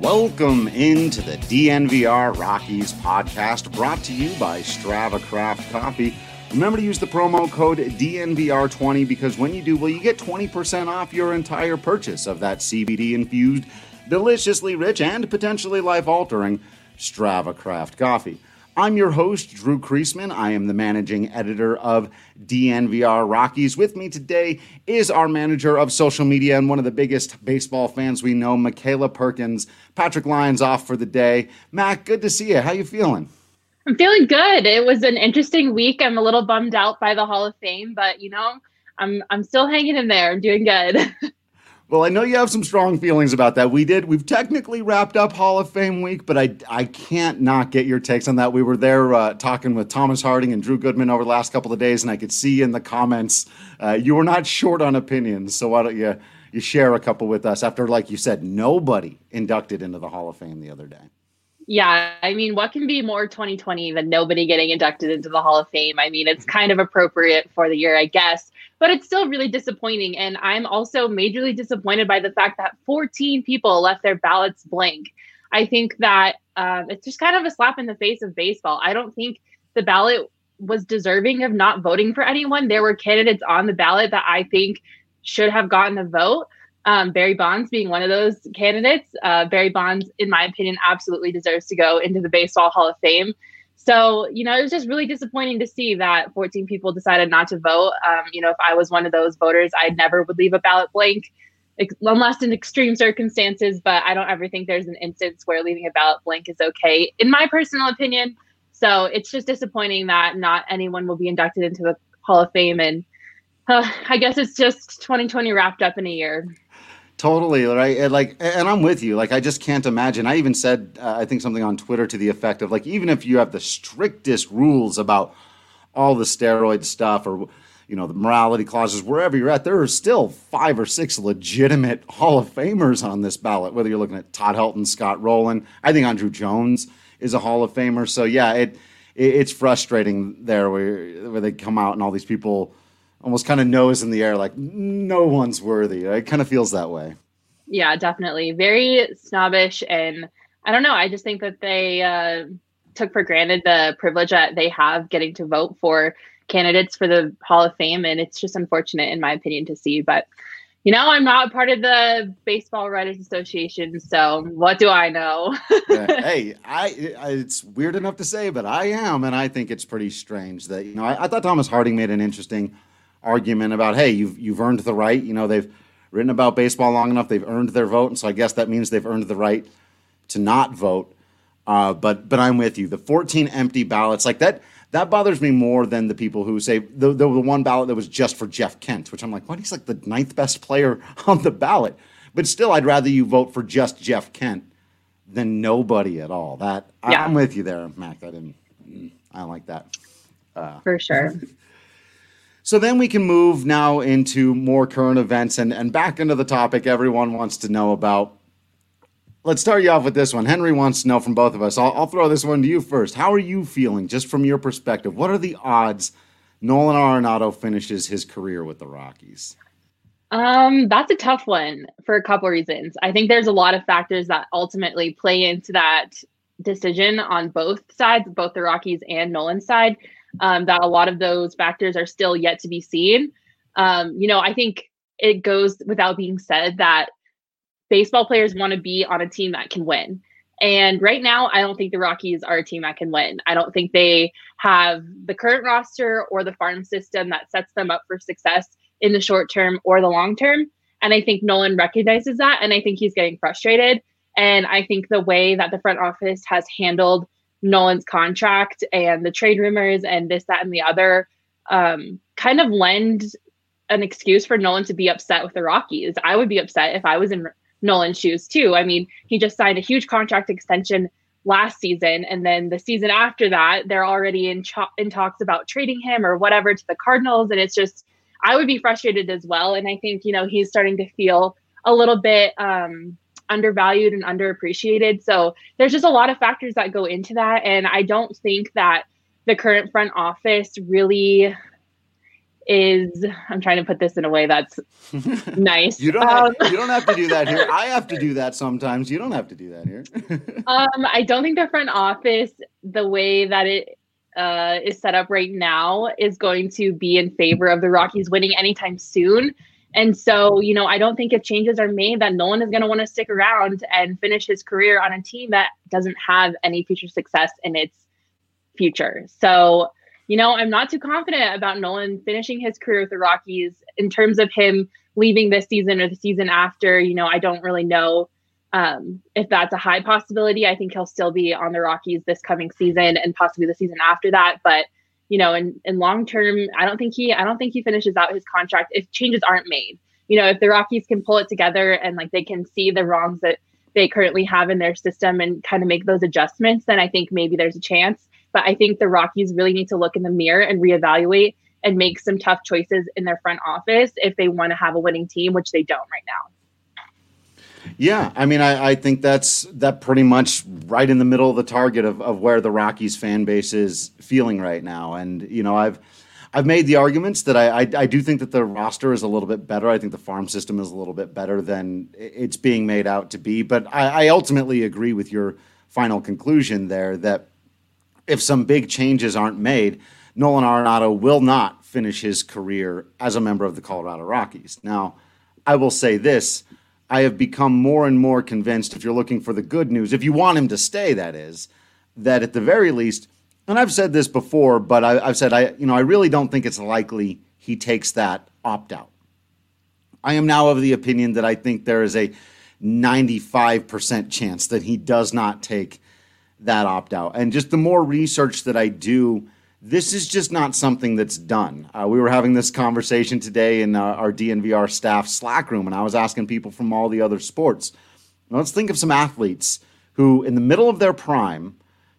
Welcome into the DNVR Rockies podcast brought to you by Strava Craft Coffee. Remember to use the promo code DNVR20 because when you do, well, you get 20% off your entire purchase of that CBD infused, deliciously rich, and potentially life altering Strava Craft Coffee. I'm your host, Drew Creasman. I am the managing editor of DNVR Rockies. With me today is our manager of social media and one of the biggest baseball fans we know, Michaela Perkins. Patrick Lyons off for the day. Mac, good to see you. How you feeling? I'm feeling good. It was an interesting week. I'm a little bummed out by the Hall of Fame, but you know, I'm I'm still hanging in there. I'm doing good. Well, I know you have some strong feelings about that. We did. We've technically wrapped up Hall of Fame week, but I I can't not get your takes on that. We were there uh, talking with Thomas Harding and Drew Goodman over the last couple of days, and I could see in the comments uh, you were not short on opinions. So why don't you you share a couple with us after, like you said, nobody inducted into the Hall of Fame the other day. Yeah, I mean, what can be more 2020 than nobody getting inducted into the Hall of Fame? I mean, it's kind of appropriate for the year, I guess but it's still really disappointing. And I'm also majorly disappointed by the fact that 14 people left their ballots blank. I think that um, it's just kind of a slap in the face of baseball. I don't think the ballot was deserving of not voting for anyone. There were candidates on the ballot that I think should have gotten a vote. Um, Barry Bonds being one of those candidates. Uh, Barry Bonds, in my opinion, absolutely deserves to go into the Baseball Hall of Fame. So, you know, it was just really disappointing to see that 14 people decided not to vote. Um, you know, if I was one of those voters, I never would leave a ballot blank unless in extreme circumstances. But I don't ever think there's an instance where leaving a ballot blank is okay, in my personal opinion. So it's just disappointing that not anyone will be inducted into the Hall of Fame. And uh, I guess it's just 2020 wrapped up in a year. Totally right, and like, and I'm with you. Like, I just can't imagine. I even said, uh, I think something on Twitter to the effect of like, even if you have the strictest rules about all the steroid stuff or you know the morality clauses, wherever you're at, there are still five or six legitimate Hall of Famers on this ballot. Whether you're looking at Todd Helton, Scott Rolen, I think Andruw Jones is a Hall of Famer. So yeah, it, it it's frustrating there where where they come out and all these people almost kind of nose in the air, like no one's worthy. It kind of feels that way. Yeah, definitely. Very snobbish. And I don't know. I just think that they uh, took for granted the privilege that they have getting to vote for candidates for the Hall of Fame. And it's just unfortunate, in my opinion, to see. But, you know, I'm not part of the Baseball Writers Association. So what do I know? hey, I, it's weird enough to say, but I am. And I think it's pretty strange that, you know, I, I thought Thomas Harding made an interesting argument about, hey, you've you've earned the right. You know, they've written about baseball long enough; they've earned their vote, and so I guess that means they've earned the right to not vote. Uh, but but I'm with you. The 14 empty ballots, like that, that bothers me more than the people who say the, the, the one ballot that was just for Jeff Kent, which I'm like, what? He's like the ninth best player on the ballot. But still, I'd rather you vote for just Jeff Kent than nobody at all. That yeah. I'm with you there, Mac. I didn't. I like that. Uh, for sure. So then we can move now into more current events and, and back into the topic everyone wants to know about. Let's start you off with this one. Henry wants to know from both of us. I'll, I'll throw this one to you first. How are you feeling, just from your perspective? What are the odds Nolan Arenado finishes his career with the Rockies? Um, that's a tough one for a couple reasons. I think there's a lot of factors that ultimately play into that decision on both sides, both the Rockies and Nolan's side um, that a lot of those factors are still yet to be seen. Um, you know, I think it goes without being said that baseball players want to be on a team that can win. And right now, I don't think the Rockies are a team that can win. I don't think they have the current roster or the farm system that sets them up for success in the short term or the long term. And I think Nolan recognizes that. And I think he's getting frustrated. And I think the way that the front office has handled Nolan's contract and the trade rumors and this, that, and the other um, kind of lend an excuse for Nolan to be upset with the Rockies. I would be upset if I was in Nolan's shoes too. I mean, he just signed a huge contract extension last season, and then the season after that, they're already in ch- in talks about trading him or whatever to the Cardinals, and it's just I would be frustrated as well. And I think you know he's starting to feel a little bit um, undervalued and underappreciated. So there's just a lot of factors that go into that, and I don't think that the current front office really is I'm trying to put this in a way that's nice. you don't um, have, you don't have to do that here. I have to do that sometimes. You don't have to do that here. um, I don't think the front office, the way that it uh, is set up right now, is going to be in favor of the Rockies winning anytime soon. And so, you know, I don't think if changes are made that no one is going to want to stick around and finish his career on a team that doesn't have any future success in its future. So you know, I'm not too confident about Nolan finishing his career with the Rockies in terms of him leaving this season or the season after. You know, I don't really know um, if that's a high possibility. I think he'll still be on the Rockies this coming season and possibly the season after that. But you know, in, in long term, I don't think he I don't think he finishes out his contract if changes aren't made. You know, if the Rockies can pull it together and like they can see the wrongs that they currently have in their system and kind of make those adjustments, then I think maybe there's a chance. But I think the Rockies really need to look in the mirror and reevaluate and make some tough choices in their front office if they want to have a winning team, which they don't right now. Yeah, I mean, I, I, think that's that pretty much right in the middle of the target of, of where the Rockies fan base is feeling right now. And you know, I've I've made the arguments that I, I, I do think that the roster is a little bit better. I think the farm system is a little bit better than it's being made out to be. But I, I ultimately agree with your final conclusion there that if some big changes aren't made, Nolan Arenado will not finish his career as a member of the Colorado Rockies. Now, I will say this I have become more and more convinced, if you're looking for the good news, if you want him to stay, that is, that at the very least, and I've said this before, but I, have said I, you know, I really don't think it's likely he takes that opt out. I am now of the opinion that I think there is a 95% chance that he does not take that opt out. And just the more research that I do, this is just not something that's done. Uh, we were having this conversation today in uh, our DNVR staff Slack room, and I was asking people from all the other sports. Now, let's think of some athletes who, in the middle of their prime,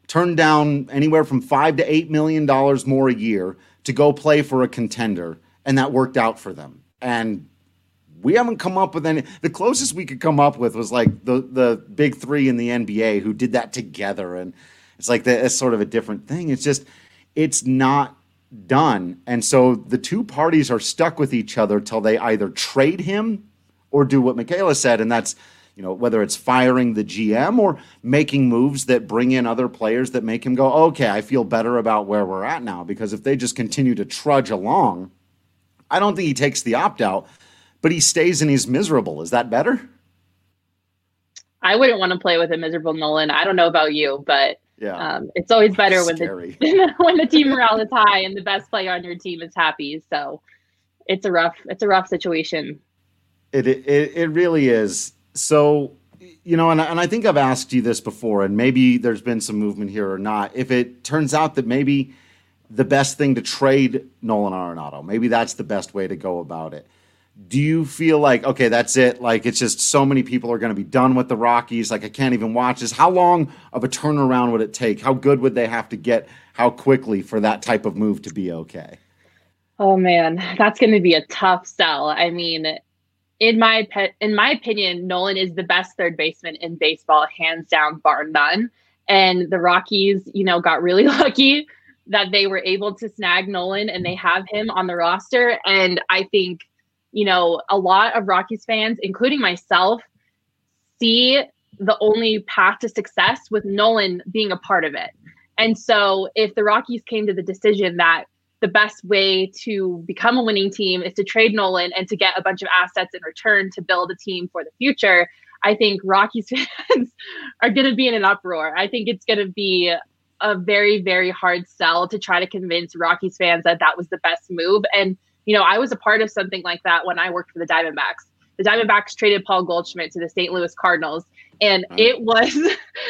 turned down anywhere from five to eight million dollars more a year to go play for a contender, and that worked out for them. And we haven't come up with any. The closest we could come up with was like the the big three in the NBA who did that together, and it's like that's sort of a different thing. It's just it's not done, and so the two parties are stuck with each other till they either trade him or do what Michaela said, and that's you know whether it's firing the GM or making moves that bring in other players that make him go, okay, I feel better about where we're at now. Because if they just continue to trudge along, I don't think he takes the opt out but he stays and he's miserable. Is that better? I wouldn't want to play with a miserable Nolan. I don't know about you, but yeah, um, it's always better when the when the team morale is high and the best player on your team is happy. So it's a rough it's a rough situation. It it, it really is. So you know, and, and I think I've asked you this before, and maybe there's been some movement here or not. If it turns out that maybe the best thing to trade Nolan Arenado, maybe that's the best way to go about it do you feel like okay that's it? Like it's just so many people are going to be done with the rockies. Like i can't even watch this. How long of a turnaround would it take? How good would they have to get? How quickly for that type of move to be okay? Oh man. That's going to be a tough sell. I mean in my in my opinion nolan is the best third baseman in baseball hands down bar none. And the rockies you know got really lucky that they were able to snag nolan and they have him on the roster. And i think you know, a lot of Rockies fans, including myself, see the only path to success with Nolan being a part of it. And so if the Rockies came to the decision that the best way to become a winning team is to trade Nolan and to get a bunch of assets in return to build a team for the future, I think Rockies fans are going to be in an uproar. I think it's going to be a very, very hard sell to try to convince Rockies fans that that was the best move. And you know, I was a part of something like that when I worked for the Diamondbacks. The Diamondbacks traded Paul Goldschmidt to the St. Louis Cardinals, and it was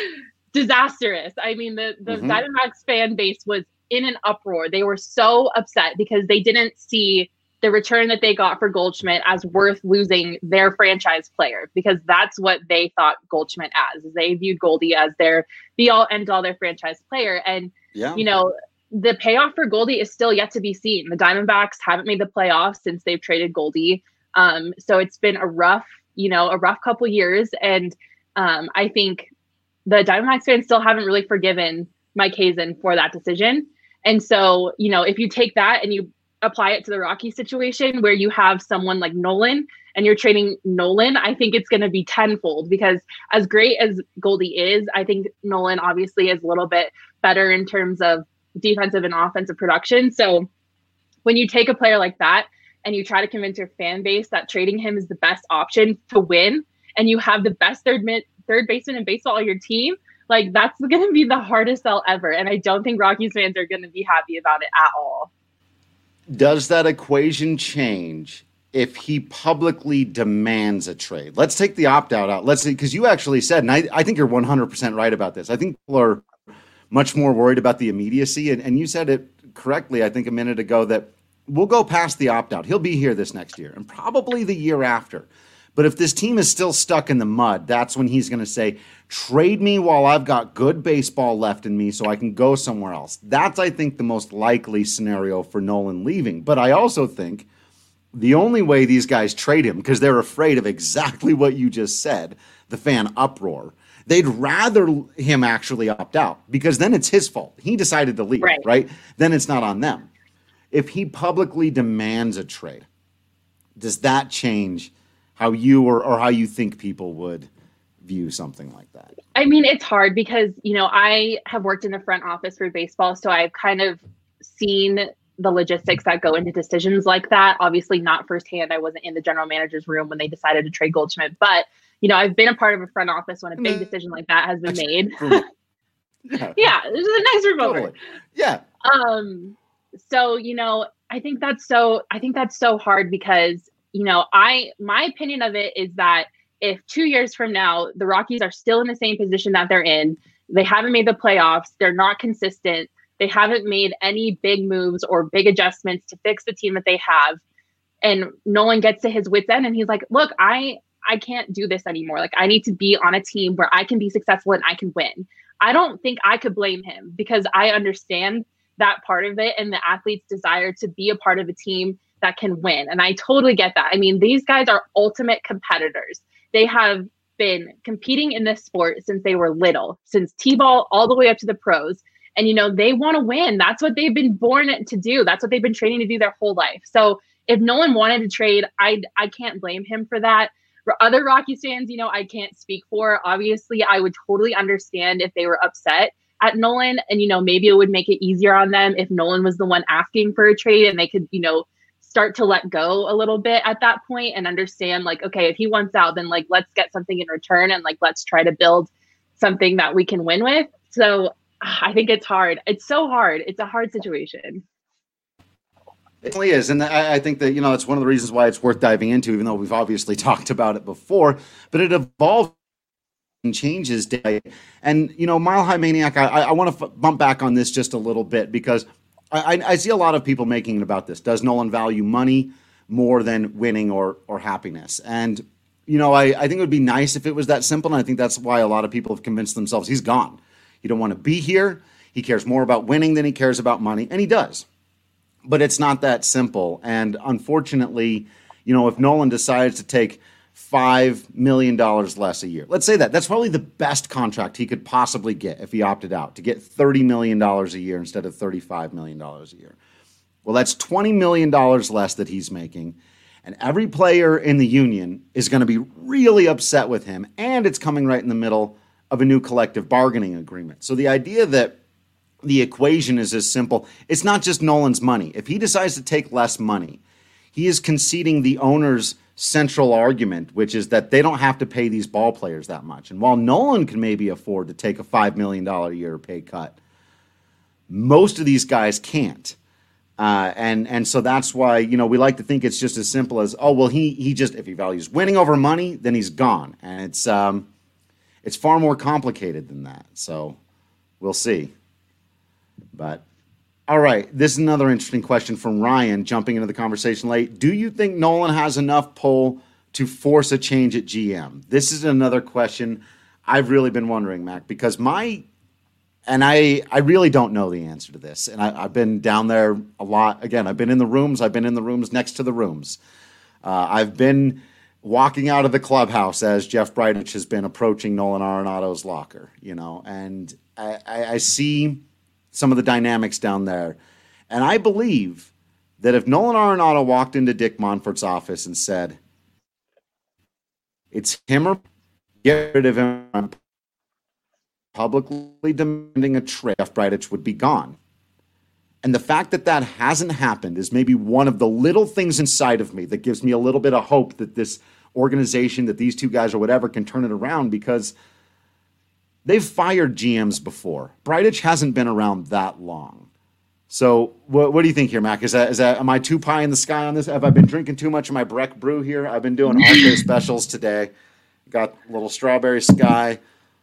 disastrous. I mean, the the mm-hmm. Diamondbacks fan base was in an uproar. They were so upset because they didn't see the return that they got for Goldschmidt as worth losing their franchise player because that's what they thought Goldschmidt as. They viewed Goldie as their be all end all their franchise player. And yeah. you know, the payoff for Goldie is still yet to be seen. The Diamondbacks haven't made the playoffs since they've traded Goldie. Um, so it's been a rough, you know, a rough couple years. And um, I think the Diamondbacks fans still haven't really forgiven Mike Hazen for that decision. And so, you know, if you take that and you apply it to the Rocky situation where you have someone like Nolan and you're trading Nolan, I think it's going to be tenfold because as great as Goldie is, I think Nolan obviously is a little bit better in terms of defensive and offensive production. So when you take a player like that and you try to convince your fan base that trading him is the best option to win, and you have the best third mid, third baseman in baseball on your team, like that's going to be the hardest sell ever. And I don't think Rockies fans are going to be happy about it at all. Does that equation change if he publicly demands a trade? Let's take the opt out out. Let's see, because you actually said, and I, I think you're 100% right about this. I think people are much more worried about the immediacy. And, and you said it correctly, I think, a minute ago that we'll go past the opt out. He'll be here this next year and probably the year after. But if this team is still stuck in the mud, that's when he's going to say, trade me while I've got good baseball left in me so I can go somewhere else. That's, I think, the most likely scenario for Nolan leaving. But I also think the only way these guys trade him, because they're afraid of exactly what you just said, the fan uproar, they'd rather him actually opt out because then it's his fault. He decided to leave, right? right? Then it's not on them. If he publicly demands a trade, does that change how you or, or how you think people would view something like that? I mean, it's hard because, you know, I have worked in the front office for baseball, so I've kind of seen the logistics that go into decisions like that. Obviously, not firsthand. I wasn't in the general manager's room when they decided to trade Goldschmidt, but you know, I've been a part of a front office when a big decision like that has been made. yeah. yeah, this is a nice room totally. Yeah. Um. So you know, I think that's so. I think that's so hard because you know, I my opinion of it is that if two years from now the Rockies are still in the same position that they're in, they haven't made the playoffs, they're not consistent, they haven't made any big moves or big adjustments to fix the team that they have, and Nolan gets to his wits end and he's like, "Look, I I can't do this anymore. Like I need to be on a team where I can be successful and I can win." I don't think I could blame him because I understand that part of it and the athlete's desire to be a part of a team that can win. And I totally get that. I mean, these guys are ultimate competitors. They have been competing in this sport since they were little, since T ball all the way up to the pros. And, you know, they want to win. That's what they've been born to do. That's what they've been training to do their whole life. So if no one wanted to trade, I, I can't blame him for that. Other Rockies fans, you know, I can't speak for. Obviously, I would totally understand if they were upset at Nolan. And, you know, maybe it would make it easier on them if Nolan was the one asking for a trade and they could, you know, start to let go a little bit at that point and understand like okay if he wants out then like let's get something in return and like let's try to build something that we can win with so i think it's hard it's so hard it's a hard situation it really is and I, I think that you know it's one of the reasons why it's worth diving into even though we've obviously talked about it before but it evolves and changes day and you know mile high maniac i, I want to f- bump back on this just a little bit because I, I see a lot of people making it about this. Does Nolan value money more than winning or or happiness? And you know, I, I think it would be nice if it was that simple. And I think that's why a lot of people have convinced themselves he's gone. You don't want to be here. He cares more about winning than he cares about money, and he does. But it's not that simple. And unfortunately, you know, if Nolan decides to take $5 million less a year. Let's say that. That's probably the best contract he could possibly get if he opted out to get $30 million a year instead of $35 million a year. Well, that's $20 million less that he's making. And every player in the union is going to be really upset with him. And it's coming right in the middle of a new collective bargaining agreement. So the idea that the equation is as simple, it's not just Nolan's money. If he decides to take less money, he is conceding the owner's central argument, which is that they don't have to pay these ball players that much. And while Nolan can maybe afford to take a $5 million a year pay cut, most of these guys can't. Uh, and and so that's why you know we like to think it's just as simple as oh well he he just if he values winning over money then he's gone and it's um it's far more complicated than that so we'll see but All right, this is another interesting question from Ryan, jumping into the conversation late. Do you think Nolan has enough pull to force a change at GM? This is another question I've really been wondering, Mac, because my and I I really don't know the answer to this. And I, have been down there a lot. Again, I've been in the rooms. I've been in the rooms next to the rooms. Uh, I've been walking out of the clubhouse as Jeff Bridich has been approaching Nolan Arenado's locker. You know, and I, I, I see some of the dynamics down there, and I believe that if Nolan Arenado walked into Dick Monfort's office and said, "It's him or get rid of him," publicly demanding a trade, Jeff Bridich would be gone. And the fact that that hasn't happened is maybe one of the little things inside of me that gives me a little bit of hope that this organization, that these two guys or whatever can turn it around because they've fired GMs before. Bridich hasn't been around that long. So what, what do you think here, Mac? Is that is that am I too pie in the sky on this? Have I been drinking too much of my Breck brew here? I've been doing all specials today. Got a little strawberry sky,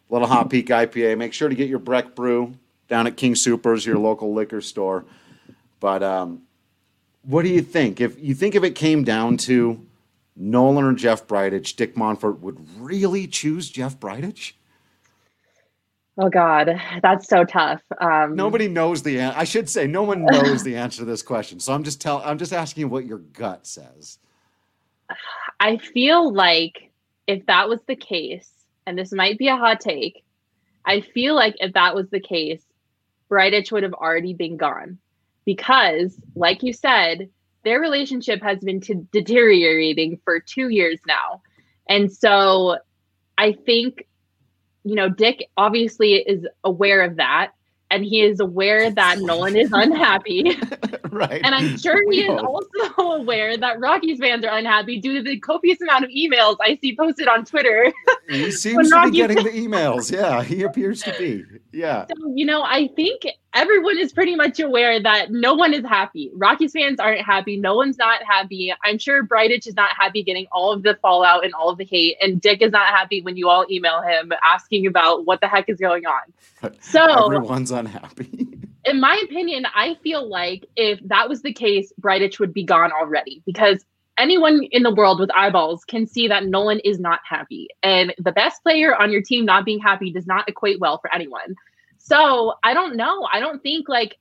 little hot peak IPA. Make sure to get your Breck brew down at King Soopers, your local liquor store. But um, what do you think? If you think if it came down to Nolan or Jeff Bridich, Dick Monfort would really choose Jeff Bridich? Oh God, that's so tough. Um, Nobody knows the answer. I should say no one knows the answer to this question. So I'm just tell I'm just asking you what your gut says. I feel like if that was the case, and this might be a hot take, I feel like if that was the case, Bridich would have already been gone. Because, like you said, their relationship has been t- deteriorating for two years now. And so I think, you know, Dick obviously is aware of that and he is aware that Nolan is unhappy. right. And I'm sure he is also aware that Rockies fans are unhappy due to the copious amount of emails I see posted on Twitter. He seems to be getting the emails. Yeah, he appears to be. Yeah. So, you know, I think everyone is pretty much aware that no one is happy. Rockies fans aren't happy. No one's not happy. I'm sure Bridich is not happy getting all of the fallout and all of the hate. And Dick is not happy when you all email him asking about what the heck is going on. So everyone's unhappy. in my opinion, I feel like if that was the case, Bridich would be gone already because anyone in the world with eyeballs can see that Nolan is not happy. And the best player on your team not being happy does not equate well for anyone. So I don't know. I don't think like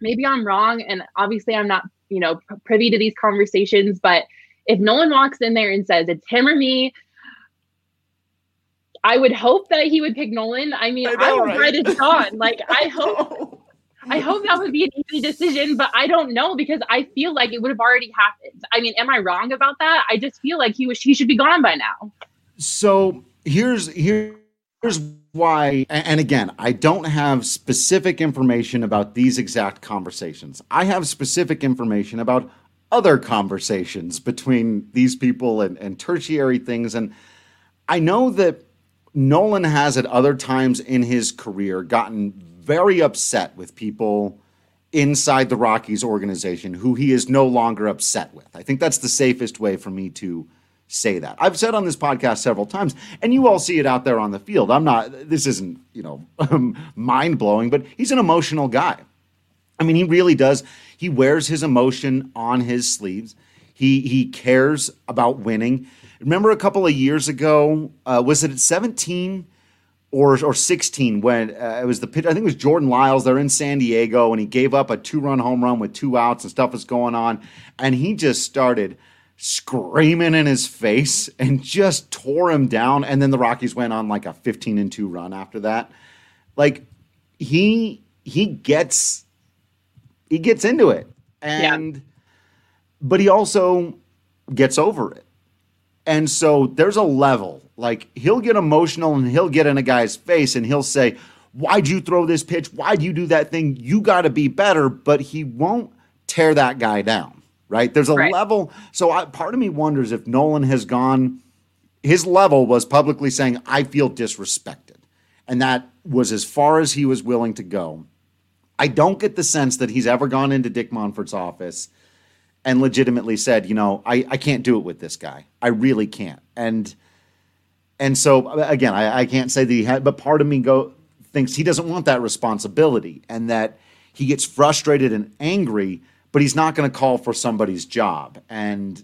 maybe I'm wrong. And obviously I'm not, you know, privy to these conversations. But if Nolan walks in there and says it's him or me, I would hope that he would pick Nolan. I mean, I, know, I hope right? Brett is gone. Like I hope I hope that would be an easy decision, but I don't know because I feel like it would have already happened. I mean, am I wrong about that? I just feel like he was he should be gone by now. So here's here's why and again, I don't have specific information about these exact conversations. I have specific information about other conversations between these people and, and tertiary things. And I know that Nolan has at other times in his career gotten very upset with people inside the Rockies organization who he is no longer upset with. I think that's the safest way for me to say that. I've said on this podcast several times, and you all see it out there on the field. I'm not, this isn't, you know, mind blowing, but he's an emotional guy. I mean, he really does. He wears his emotion on his sleeves. He he cares about winning. Remember a couple of years ago, uh, was it at 17? or or 16 when uh, it was the pitch. I think it was Jordan Lyles. They're in San Diego, and he gave up a two run home run with two outs and stuff was going on, and he just started screaming in his face and just tore him down. And then the Rockies went on like a 15 and two run after that. Like he he gets he gets into it, and yeah. but he also gets over it. And so there's a level like he'll get emotional and he'll get in a guy's face and he'll say, Why'd you throw this pitch? Why'd you do that thing? You got to be better. But he won't tear that guy down, right? There's a right. level. So I, part of me wonders if Nolan has gone, his level was publicly saying, I feel disrespected. And that was as far as he was willing to go. I don't get the sense that he's ever gone into Dick Monfort's office and legitimately said, you know, I, I can't do it with this guy. I really can't. And and so again, I, I can't say that he had, but part of me go thinks he doesn't want that responsibility, and that he gets frustrated and angry, but he's not going to call for somebody's job. And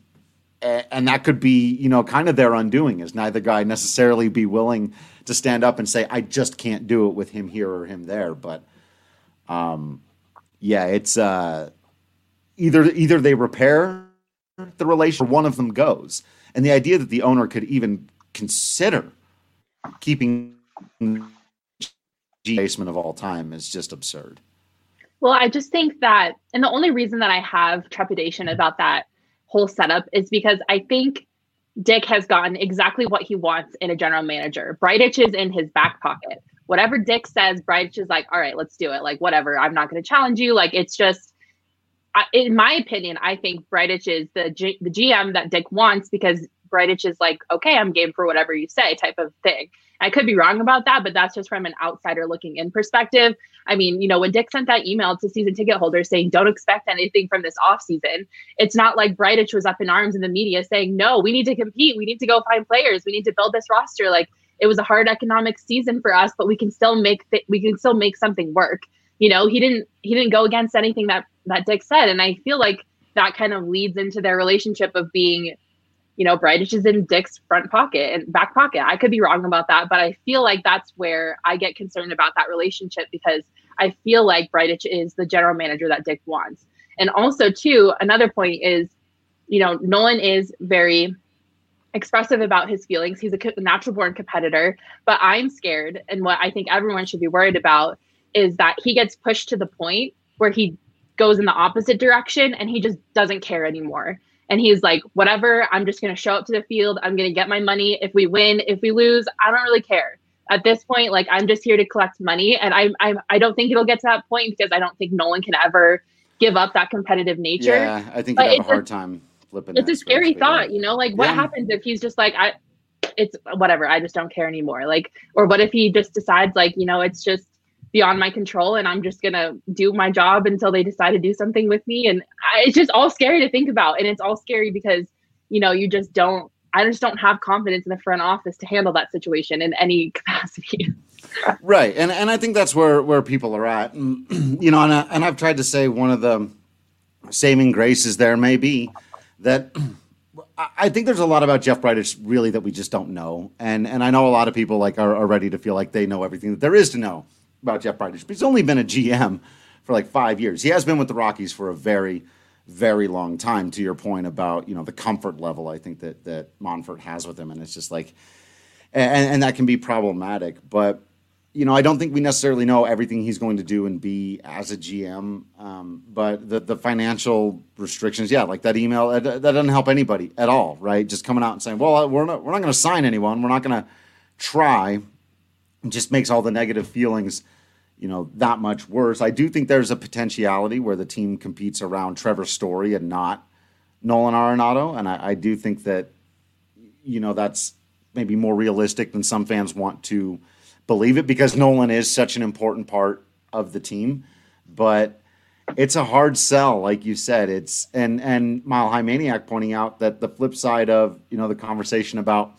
and that could be, you know, kind of their undoing is neither guy necessarily be willing to stand up and say, I just can't do it with him here or him there. But um yeah, it's uh either either they repair the relation or one of them goes. And the idea that the owner could even consider keeping basement of all time is just absurd. Well, I just think that, and the only reason that I have trepidation mm-hmm. about that whole setup is because I think Dick has gotten exactly what he wants in a general manager. Bridich is in his back pocket. Whatever Dick says, Bridich is like, all right, let's do it. Like, whatever. I'm not going to challenge you. Like, it's just, in my opinion, I think Bridich is the G- the GM that Dick wants because Bridich is like, okay, I'm game for whatever you say, type of thing. I could be wrong about that, but that's just from an outsider looking in perspective. I mean, you know, when Dick sent that email to season ticket holders saying, don't expect anything from this offseason, it's not like Bridich was up in arms in the media saying, no, we need to compete. We need to go find players. We need to build this roster. Like it was a hard economic season for us, but we can still make th- we can still make something work. You know, he didn't he didn't go against anything that that Dick said, and I feel like that kind of leads into their relationship of being you know, Bridich is in Dick's front pocket and back pocket. I could be wrong about that, but I feel like that's where I get concerned about that relationship because I feel like Bridich is the general manager that Dick wants. And also, too, another point is, you know, Nolan is very expressive about his feelings. He's a natural born competitor, but I'm scared. And what I think everyone should be worried about is that he gets pushed to the point where he goes in the opposite direction and he just doesn't care anymore. And he's like, whatever, I'm just going to show up to the field. I'm going to get my money. If we win, if we lose, I don't really care. At this point, like I'm just here to collect money. And I, I, I don't think it'll get to that point because I don't think Nolan can ever give up that competitive nature. Yeah, I think he'd have a hard a, time flipping. It's a scary thought, you know, like what yeah. happens if he's just like, I, it's whatever, I just don't care anymore. Like, or what if he just decides, like, you know, it's just, beyond my control and i'm just going to do my job until they decide to do something with me. And I, it's just all scary to think about and it's all scary because you know you just don't i just don't have confidence in the front office to handle that situation in any capacity. Right and and i think that's where where people are at. And, you know and, I, and i've tried to say one of the saving graces there may be that I think there's a lot about Jeff Bridich really that we just don't know, and and I know a lot of people like are, are ready to feel like they know everything that there is to know about Jeff Bridich, but he's only been a GM for like five years. He has been with the Rockies for a very, very long time. To your point about you know the comfort level, I think that that Monfort has with him, and it's just like, and, and that can be problematic. But you know, I don't think we necessarily know everything he's going to do and be as a GM. Um, but the the financial restrictions, yeah, like that email, that, that doesn't help anybody at all, right? Just coming out and saying, well, we're not we're not going to sign anyone, we're not going to try. Just makes all the negative feelings you know, that much worse. I do think there's a potentiality where the team competes around Trevor Story and not Nolan Arenado. And I, I do think that, you know, that's maybe more realistic than some fans want to believe it because Nolan is such an important part of the team. But it's a hard sell, like you said. It's and and Mile High Maniac pointing out that the flip side of you know the conversation about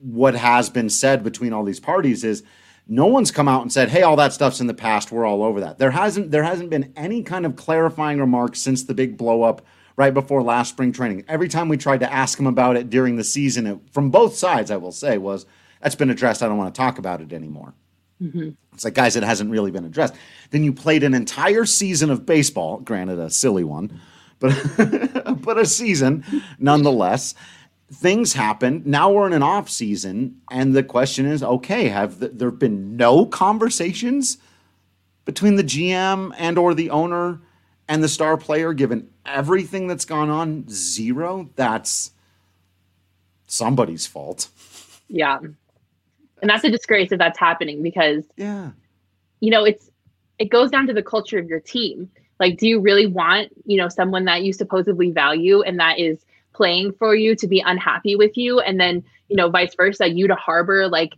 what has been said between all these parties is no one's come out and said, "Hey, all that stuff's in the past. We're all over that." There hasn't there hasn't been any kind of clarifying remarks since the big blow up right before last spring training. Every time we tried to ask him about it during the season, it, from both sides, I will say, was that's been addressed. I don't want to talk about it anymore. Mm-hmm. It's like, guys, it hasn't really been addressed. Then you played an entire season of baseball, granted a silly one, but but a season nonetheless things happen. Now we're in an off season, and the question is, okay, have the, there been no conversations between the GM and or the owner and the star player, given everything that's gone on? Zero. That's somebody's fault. Yeah, and that's a disgrace if that's happening because yeah, you know it's it goes down to the culture of your team. Like, do you really want you know someone that you supposedly value and that is playing for you to be unhappy with you and then you know vice versa you to harbor like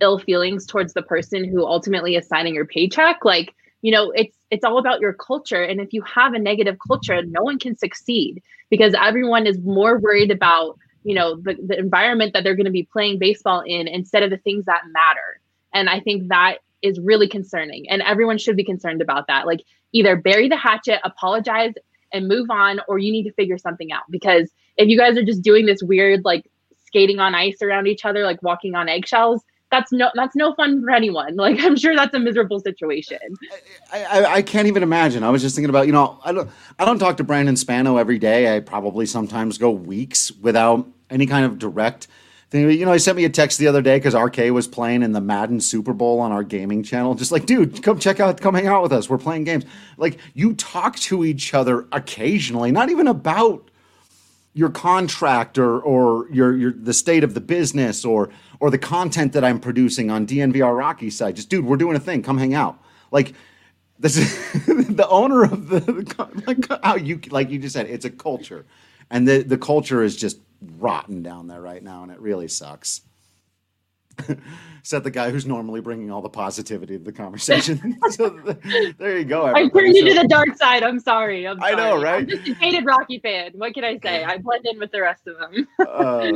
ill feelings towards the person who ultimately is signing your paycheck like you know it's it's all about your culture and if you have a negative culture no one can succeed because everyone is more worried about you know the, the environment that they're going to be playing baseball in instead of the things that matter and i think that is really concerning. And everyone should be concerned about that. Like, either bury the hatchet, apologize, and move on, or you need to figure something out. Because if you guys are just doing this weird, like, skating on ice around each other, like walking on eggshells, that's no that's no fun for anyone. Like I'm sure that's a miserable situation. I, I, I, can't even imagine. I was just thinking about you know I don't I don't talk to Brandon Spano every day. I probably sometimes go weeks without any kind of direct thing. You know, he sent me a text the other day because RK was playing in the Madden Super Bowl on our gaming channel. Just like, dude, come check out, come hang out with us. We're playing games. Like you talk to each other occasionally, not even about your contract or your your the state of the business or or the content that I'm producing on DNVR Rocky side. Just dude, we're doing a thing. Come hang out. Like this is the owner of the like how you like you just said it's a culture, and the the culture is just rotten down there right now, and it really sucks. said the guy who's normally bringing all the positivity to the conversation. so there you go. Everybody. I turned you so, to the dark side. I'm sorry. I'm sorry. I know, right? I'm just a hated Rocky fan. What can I say? I blend in with the rest of them. uh,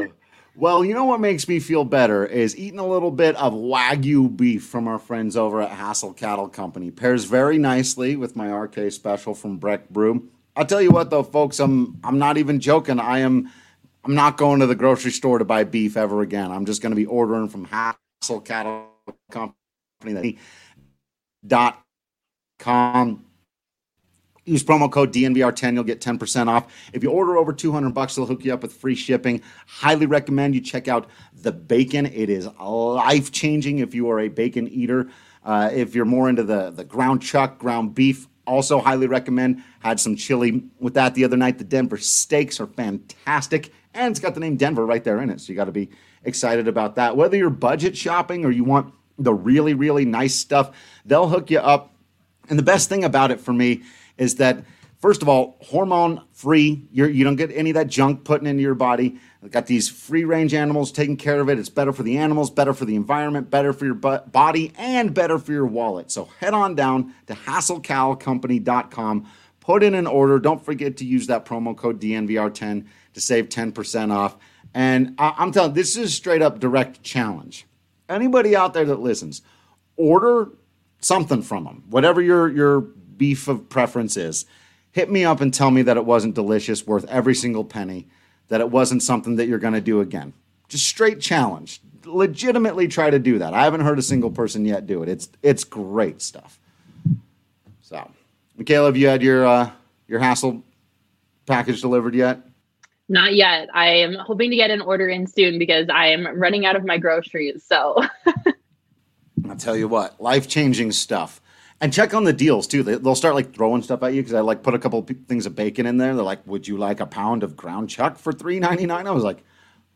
well, you know what makes me feel better is eating a little bit of Wagyu beef from our friends over at Hassel Cattle Company. Pairs very nicely with my RK special from Breck Brew. I'll tell you what though, folks, I'm I'm not even joking. I am I'm not going to the grocery store to buy beef ever again. I'm just going to be ordering from Hassel Cattle Company. Dot com. Use promo code DNVR10. You'll get 10% off. If you order over 200 bucks, they'll hook you up with free shipping. Highly recommend you check out the bacon. It is life changing if you are a bacon eater. Uh, if you're more into the, the ground chuck, ground beef, also highly recommend. Had some chili with that the other night. The Denver steaks are fantastic and it's got the name Denver right there in it. So you got to be excited about that. Whether you're budget shopping or you want the really, really nice stuff, they'll hook you up. And the best thing about it for me is that, first of all, hormone free. You're, you don't get any of that junk putting into your body. They've got these free range animals taking care of it. It's better for the animals, better for the environment, better for your body, and better for your wallet. So head on down to hasslecalcompany.com. Put in an order. Don't forget to use that promo code DNVR10 to save 10% off. And I, am telling this is straight up direct challenge. Anybody out there that listens, order something from them, whatever your, your beef of preference is. Hit me up and tell me that it wasn't delicious, worth every single penny, that it wasn't something that you're going to do again. Just straight challenge. Legitimately try to do that. I haven't heard a single person yet do it. It's it's great stuff. So, Michaela, have you had your uh, your hassle package delivered yet? Not yet. I am hoping to get an order in soon because I am running out of my groceries. So I'll tell you what, life changing stuff. And check on the deals too. They, will start like throwing stuff at you because I like put a couple things of bacon in there. They're like, "Would you like a pound of ground chuck for three ninety nine? I was like,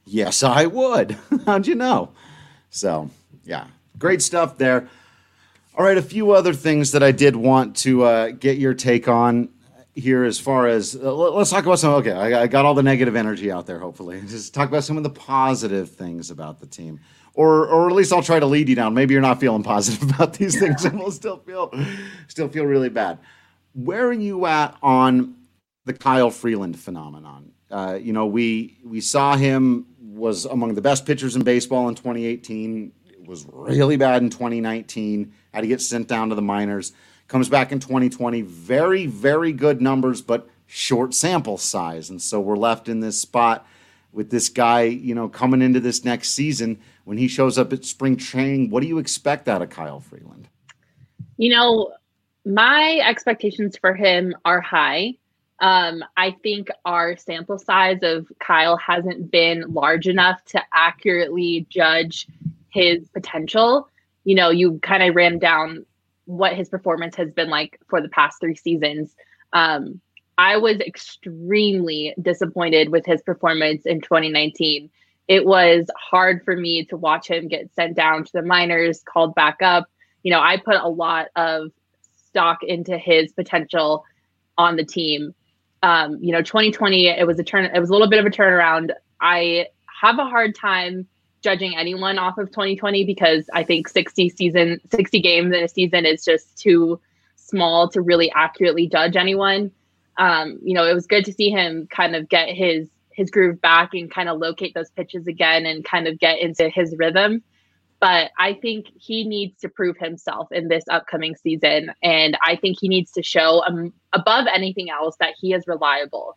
"Yes, I would." How'd you know? So yeah, great stuff there. All right, a few other things that I did want to uh, get your take on here as far as uh, let's talk about some okay I, I, got all the negative energy out there hopefully. Just talk about some of the positive things about the team. Or or at least i'll try to lead you down. Maybe you're not feeling positive about these things and we'll still feel still feel really bad. Where are you at on the kyle freeland phenomenon? Uh, you know we we saw him was among the best pitchers in baseball in 2018 it was really bad in 2019 had to get sent down to the minors comes back in 2020. Very, very good numbers, but short sample size. And so we're left in this spot with this guy, you know, coming into this next season. When he shows up at spring training, what do you expect out of Kyle Freeland? You know, my expectations for him are high. Um, I think our sample size of Kyle hasn't been large enough to accurately judge his potential. You know, you kind of ran down what his performance has been like for the past three seasons. Um, I was extremely disappointed with his performance in 2019. It was hard for me to watch him get sent down to the minors, called back up. You know, I put a lot of stock into his potential on the team. Um, you know, 2020, it was a turn, it was a little bit of a turnaround. I have a hard time judging anyone off of 2020 because I think 60 season 60 games in a season is just too small to really accurately judge anyone. Um, you know, it was good to see him kind of get his his groove back and kind of locate those pitches again and kind of get into his rhythm. but I think he needs to prove himself in this upcoming season. And I think he needs to show um, above anything else that he is reliable.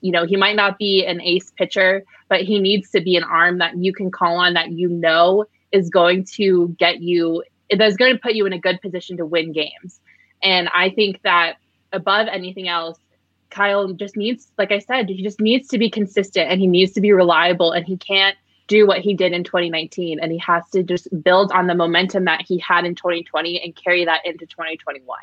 You know, he might not be an ace pitcher, but he needs to be an arm that you can call on that you know is going to get you, that's going to put you in a good position to win games. And I think that above anything else, Kyle just needs, like I said, he just needs to be consistent and he needs to be reliable and he can't do what he did in 2019 and he has to just build on the momentum that he had in 2020 and carry that into 2021.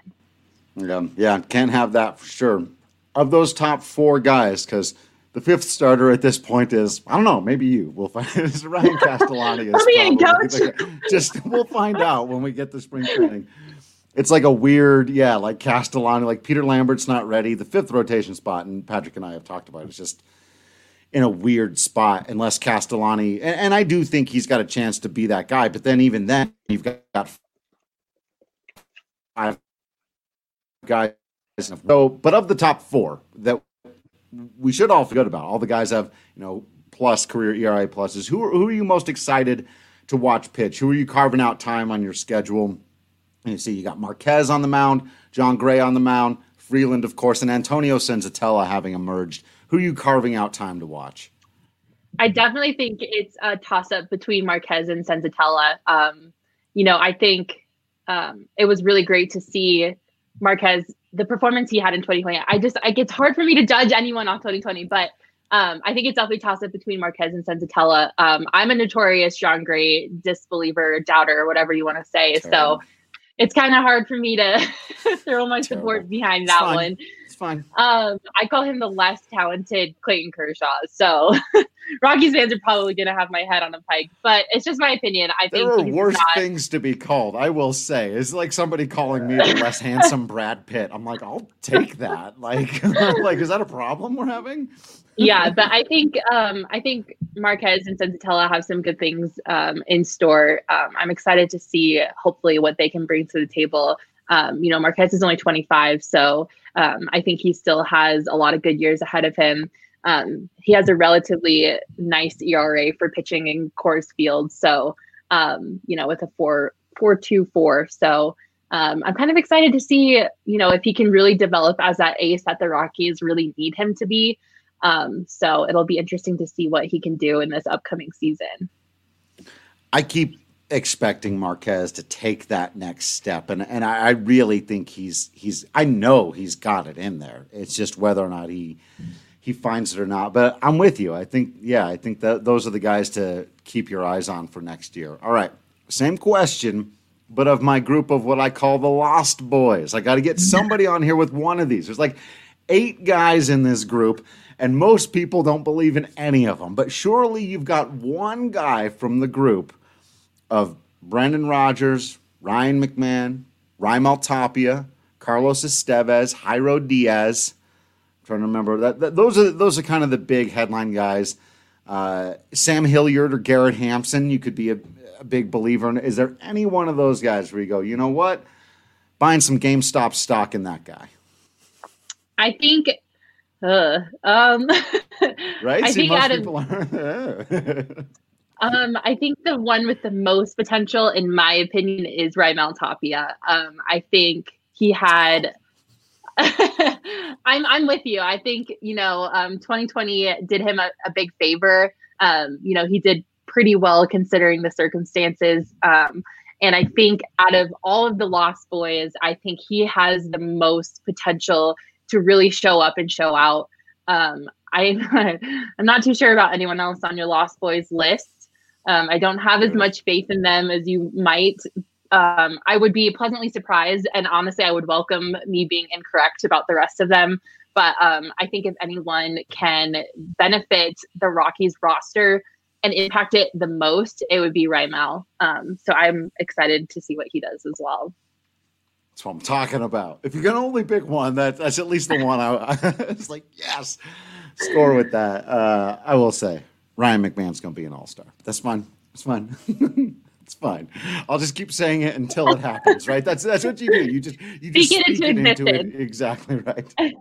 Yeah, yeah, can't have that for sure. Of those top four guys, because the fifth starter at this point is I don't know, maybe you. We'll find it's Ryan Castellani. is coach. just we'll find out when we get the spring training. It's like a weird, yeah, like Castellani, like Peter Lambert's not ready. The fifth rotation spot, and Patrick and I have talked about it, it's just in a weird spot unless Castellani, and, and, I do think he's got a chance to be that guy. But then even then, you've got five guys. So, but of the top four that we should all forget about, all the guys have you know plus career ERA pluses. Who are, who are you most excited to watch pitch? Who are you carving out time on your schedule? And you see, you got Marquez on the mound, Jon Gray on the mound, Freeland, of course, and Antonio Senzatela having emerged who are you carving out time to watch? I definitely think it's a toss up between Marquez and Senzatela. Um, you know, I think um, it was really great to see Marquez, the performance he had in 2020. I just, like, it's hard for me to judge anyone off 2020, but um, I think it's definitely toss up between Marquez and Senzatela. Um, I'm a notorious Jon Gray disbeliever, doubter, whatever you want to say. Terrible. So it's kind of hard for me to throw my Terrible. support behind that one. It's fine. Um, I call him the less talented Clayton Kershaw. So Rockies fans are probably going to have my head on a pike, but it's just my opinion. I there think there are worse not... things to be called. I will say it's like somebody calling me the less handsome Brad Pitt. I'm like, I'll take that. Like, like is that a problem we're having? yeah, but I think um, I think Marquez and Senzatela have some good things um, in store. Um, I'm excited to see hopefully what they can bring to the table. Um, you know, Marquez is only 25, so um, I think he still has a lot of good years ahead of him. Um, he has a relatively nice ERA for pitching in Coors Field, so um, you know, with a four four two four. So um, I'm kind of excited to see, you know, if he can really develop as that ace that the Rockies really need him to be. Um, so it'll be interesting to see what he can do in this upcoming season. I keep expecting Marquez to take that next step, and and I, I, really think he's he's I know he's got it in there. It's just whether or not he he finds it or not. But I'm with you. I think yeah, I think that those are the guys to keep your eyes on for next year. All right, same question. But of my group of what I call the lost boys, I got to get somebody on here with one of these. There's like eight guys in this group, and most people don't believe in any of them. But surely you've got one guy from the group of Brendan Rodgers, Ryan McMahon, Raimel Tapia, Carlos Estevez, Jairo Diaz. Trying to remember that, that, those are those are kind of the big headline guys. Uh, Sam Hilliard or Garrett Hampson, you could be a, a, big believer in. Is there any one of those guys where you go, you know what, buying some GameStop stock in that guy? I think. Uh, um, right? I See, think out of, Um, I think the one with the most potential, in my opinion, is Raimel Tapia. Um, I think he had. I'm I'm with you. I think you know, um, 2020 did him a, a big favor. Um, you know, he did pretty well considering the circumstances. Um, and I think out of all of the Lost Boys, I think he has the most potential to really show up and show out. Um, I, I'm not too sure about anyone else on your Lost Boys list. Um, I don't have as much faith in them as you might. Um, I would be pleasantly surprised, and honestly, I would welcome me being incorrect about the rest of them. But um, I think if anyone can benefit the Rockies roster and impact it the most, it would be Raimel. Um, so I'm excited to see what he does as well. That's what I'm talking about. If you're gonna only pick one, that that's at least the one I, it's like yes, score with that. Uh, I will say Ryan McMahon's going to be an all star. That's fine. That's fine. it's fine. I'll just keep saying it until it happens, right? That's that's what you do. You just you just speak, speak it, into, it into it. Exactly right.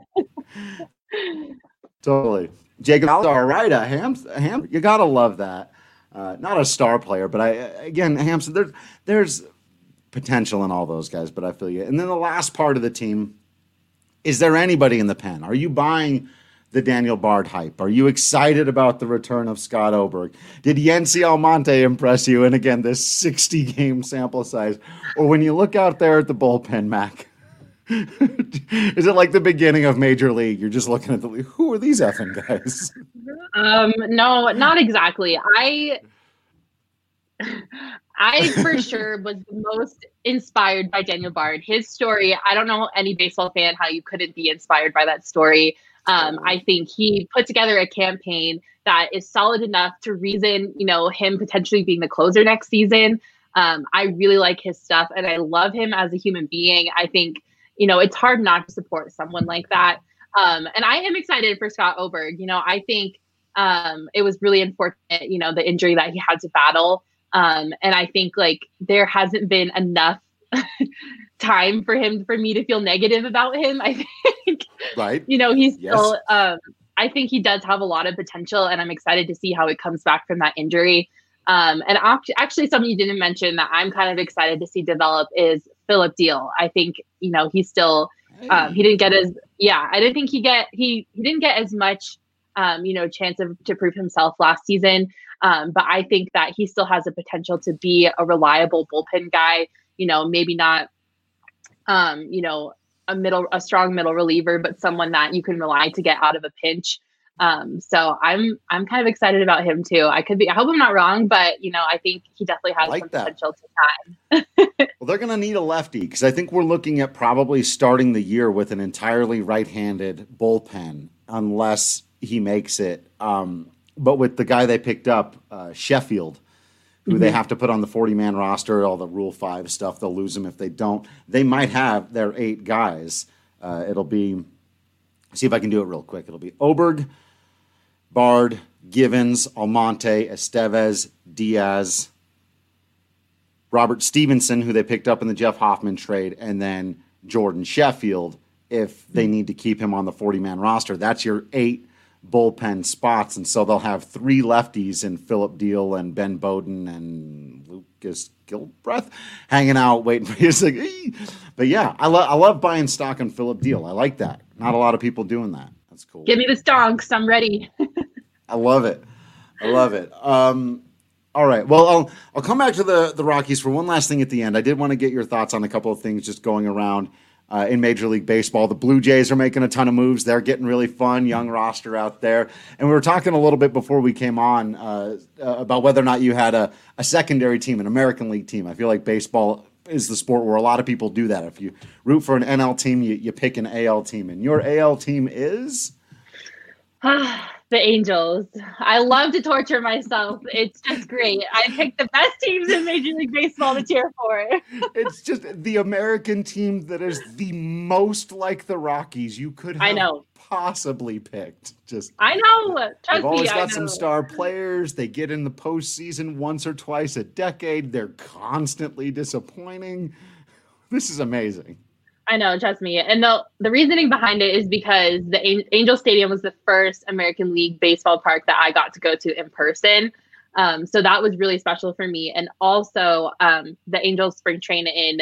totally. Jacob All right, a ham, ham. You gotta love that. Uh, not a star player, but I again, Hampson, there's there's potential in all those guys, but I feel you. And then the last part of the team, is there anybody in the pen? Are you buying the Daniel Bard hype? Are you excited about the return of Scott Oberg? Did Yency Almonte impress you? And again, this 60 game sample size. Or when you look out there at the bullpen, Mac, is it like the beginning of Major League? You're just looking at the who are these effing guys? Um, no, not exactly. I I for sure was the most inspired by Daniel Bard. His story, I don't know any baseball fan how you couldn't be inspired by that story. Um, I think he put together a campaign that is solid enough to reason, you know, him potentially being the closer next season. Um, I really like his stuff and I love him as a human being. I think, you know, it's hard not to support someone like that. Um, and I am excited for Scott Oberg. You know, I think um, it was really unfortunate, you know, the injury that he had to battle. Um, and I think like there hasn't been enough time for him for me to feel negative about him. I think, right? You know, he's yes. still. Um, I think he does have a lot of potential, and I'm excited to see how it comes back from that injury. Um, and actually, something you didn't mention that I'm kind of excited to see develop is Phillip Diehl. I think you know he's still. Um, he didn't get as yeah. I didn't think he get he he didn't get as much um, you know chance of to prove himself last season. Um, but I think that he still has a potential to be a reliable bullpen guy. You know, maybe not, um, you know, a middle, a strong middle reliever, but someone that you can rely to get out of a pinch. Um, so I'm I'm kind of excited about him too. I could be. I hope I'm not wrong, but you know, I think he definitely has like some that. potential to shine. well, they're going to need a lefty because I think we're looking at probably starting the year with an entirely right-handed bullpen, unless he makes it. Um, but with the guy they picked up, uh, Sheffield, who mm-hmm. they have to put on the 40 man roster, all the Rule 5 stuff, they'll lose them if they don't. They might have their eight guys. Uh, it'll be, see if I can do it real quick. It'll be Oberg, Bard, Givens, Almonte, Estevez, Diaz, Robert Stephenson, who they picked up in the Jeff Hoffman trade, and then Jordan Sheffield if they mm-hmm. need to keep him on the 40 man roster. That's your eight bullpen spots, and so they'll have three lefties in Phillip Diehl and Ben Bowden and Lucas Gilbreath hanging out waiting for you. It's like, but yeah, I love I love buying stock on Phillip Diehl. I like that. Not a lot of people doing that. That's cool. Give me the stonks. I'm ready. I love it. I love it. Um, all right. Well, I'll I'll come back to the the Rockies for one last thing at the end. I did want to get your thoughts on a couple of things just going around uh, in Major League Baseball. The Blue Jays are making a ton of moves. They're getting really fun, young roster out there. And we were talking a little bit before we came on uh, uh, about whether or not you had a, a secondary team, an American League team. I feel like baseball is the sport where a lot of people do that. If you root for an NL team, you, you pick an AL team. And your AL team is? the Angels. I love to torture myself. It's just great. I picked the best teams in Major League Baseball to cheer for. it's just the American team that is the most like the Rockies you could have I know. possibly picked. Just I know. Trust they've always me, got some star players. They get in the postseason once or twice a decade. They're constantly disappointing. This is amazing. I know, trust me. And the the reasoning behind it is because the Angel Stadium was the first American League baseball park that I got to go to in person. Um, so that was really special for me. And also um, the Angels spring train in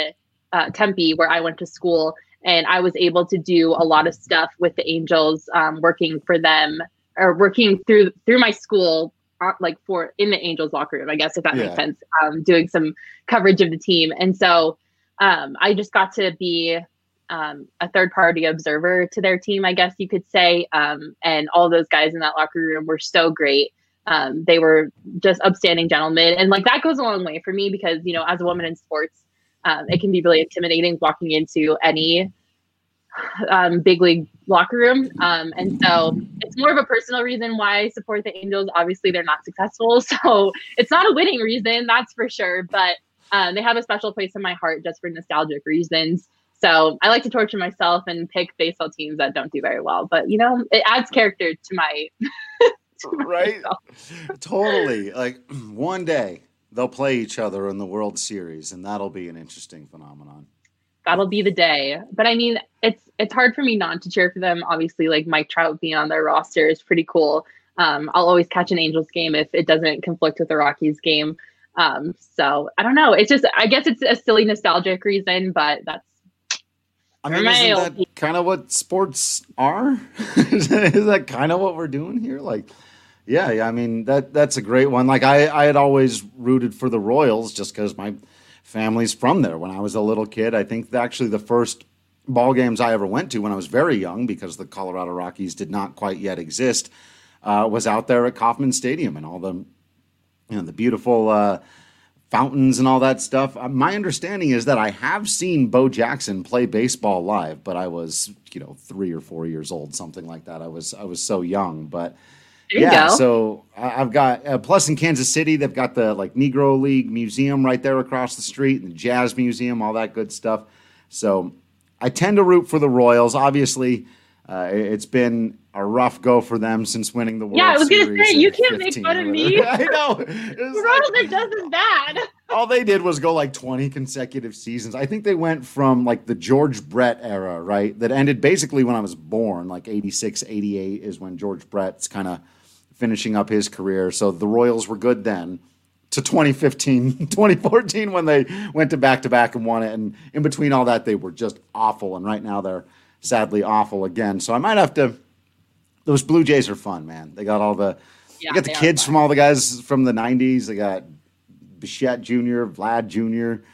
uh, Tempe, where I went to school, and I was able to do a lot of stuff with the Angels, um, working for them or working through through my school, uh, like for in the Angels locker room. I guess if that yeah. makes sense, um, doing some coverage of the team, and so. Um, I just got to be um, a third party observer to their team, I guess you could say. Um, and all those guys in that locker room were so great. Um, they were just upstanding gentlemen. And like that goes a long way for me because, you know, as a woman in sports, um, it can be really intimidating walking into any um, big league locker room. Um, and so it's more of a personal reason why I support the Angels. Obviously, they're not successful. So it's not a winning reason, that's for sure. But they have a special place in my heart just for nostalgic reasons. So I like to torture myself and pick baseball teams that don't do very well. But you know, it adds character to my, to right. Totally. Like one day they'll play each other in the World Series, and that'll be an interesting phenomenon. That'll be the day. But I mean, it's it's hard for me not to cheer for them. Obviously, like Mike Trout being on their roster is pretty cool. um, I'll always catch an Angels game if it doesn't conflict with the Rockies game. Um, so I don't know. It's just I guess it's a silly nostalgic reason, but that's I mean, isn't that kind of what sports are? is that kind of what we're doing here? Like, yeah, yeah. I mean, that that's a great one. Like, I I had always rooted for the Royals just because my family's from there. When I was a little kid, I think actually the first ball games I ever went to when I was very young, because the Colorado Rockies did not quite yet exist, uh, was out there at Kauffman Stadium and all the you know the beautiful. Uh, fountains and all that stuff. Uh, my understanding is that I have seen Bo Jackson play baseball live, but I was, you know, three or four years old, something like that. I was I was so young, but yeah. Go. So I've got uh, plus in Kansas City, they've got the like Negro League Museum right there across the street, and the Jazz Museum, all that good stuff. So I tend to root for the Royals. Obviously, uh, it's been a rough go for them since winning the World Series. Yeah, I was going to say you can't make fun of me. I know. Ronald like, does bad. all they did was go like 20 consecutive seasons. I think they went from like the George Brett era, right? That ended basically when I was born, like 86, 88 is when George Brett's kind of finishing up his career. So the Royals were good then to 2015, 2014 when they went to back to back and won it. And in between all that, they were just awful. And right now they're sadly awful again. So I might have to. Those Blue Jays are fun, man. They got all the. Yeah, they got the kids from all the guys from the '90s. They got Bichette Jr., Vlad Jr.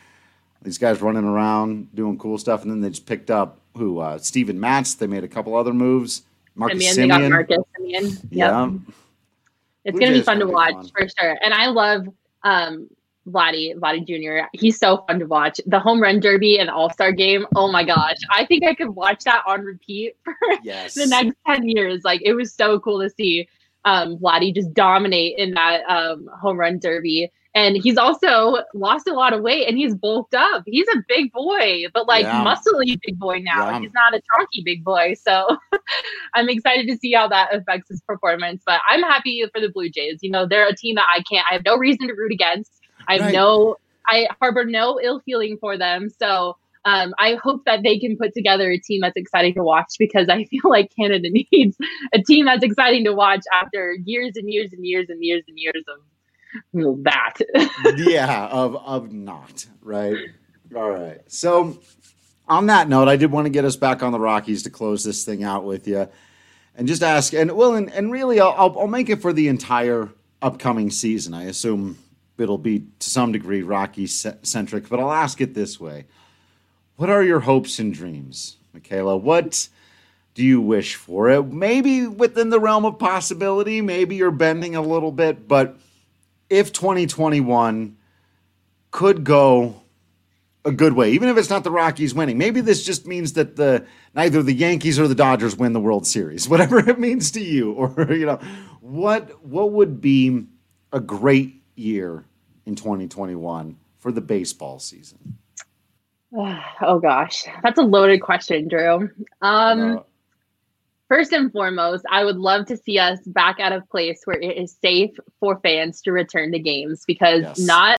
These guys running around doing cool stuff, and then they just picked up who uh, Steven Matz. They made a couple other moves. Marcus Semien, Semien. They got Marcus Semien. Yep. Yeah. It's gonna be fun to watch fun. for sure. And I love um, Vladdy, Vladdy Jr. He's so fun to watch. The home run derby and all star game. Oh my gosh. I think I could watch that on repeat for yes. the next 10 years. Like it was so cool to see um, Vladdy just dominate in that um, home run derby. And he's also lost a lot of weight and he's bulked up. He's a big boy, but like yeah. muscly big boy now. Yeah. He's not a chunky big boy. So I'm excited to see how that affects his performance. But I'm happy for the Blue Jays. You know, they're a team that I can't, I have no reason to root against. I right. know I harbor no ill feeling for them. So um, I hope that they can put together a team that's exciting to watch because I feel like Canada needs a team that's exciting to watch after years and years and years and years and years of well, that. yeah, of of not right. All right. So on that note, I did want to get us back on the Rockies to close this thing out with you, and just ask. And well, and, and really, I'll I'll make it for the entire upcoming season. I assume it'll be to some degree Rocky centric, but I'll ask it this way: What are your hopes and dreams, Michaela? What do you wish for? It maybe within the realm of possibility. Maybe you're bending a little bit, but if 2021 could go a good way, even if it's not the Rockies winning. Maybe this just means that the neither the Yankees or the Dodgers win the World Series, whatever it means to you. Or you know, what what would be a great year in 2021 for the baseball season? Oh gosh, that's a loaded question, Drew. Um, first and foremost, I would love to see us back at a place where it is safe for fans to return to games because yes. not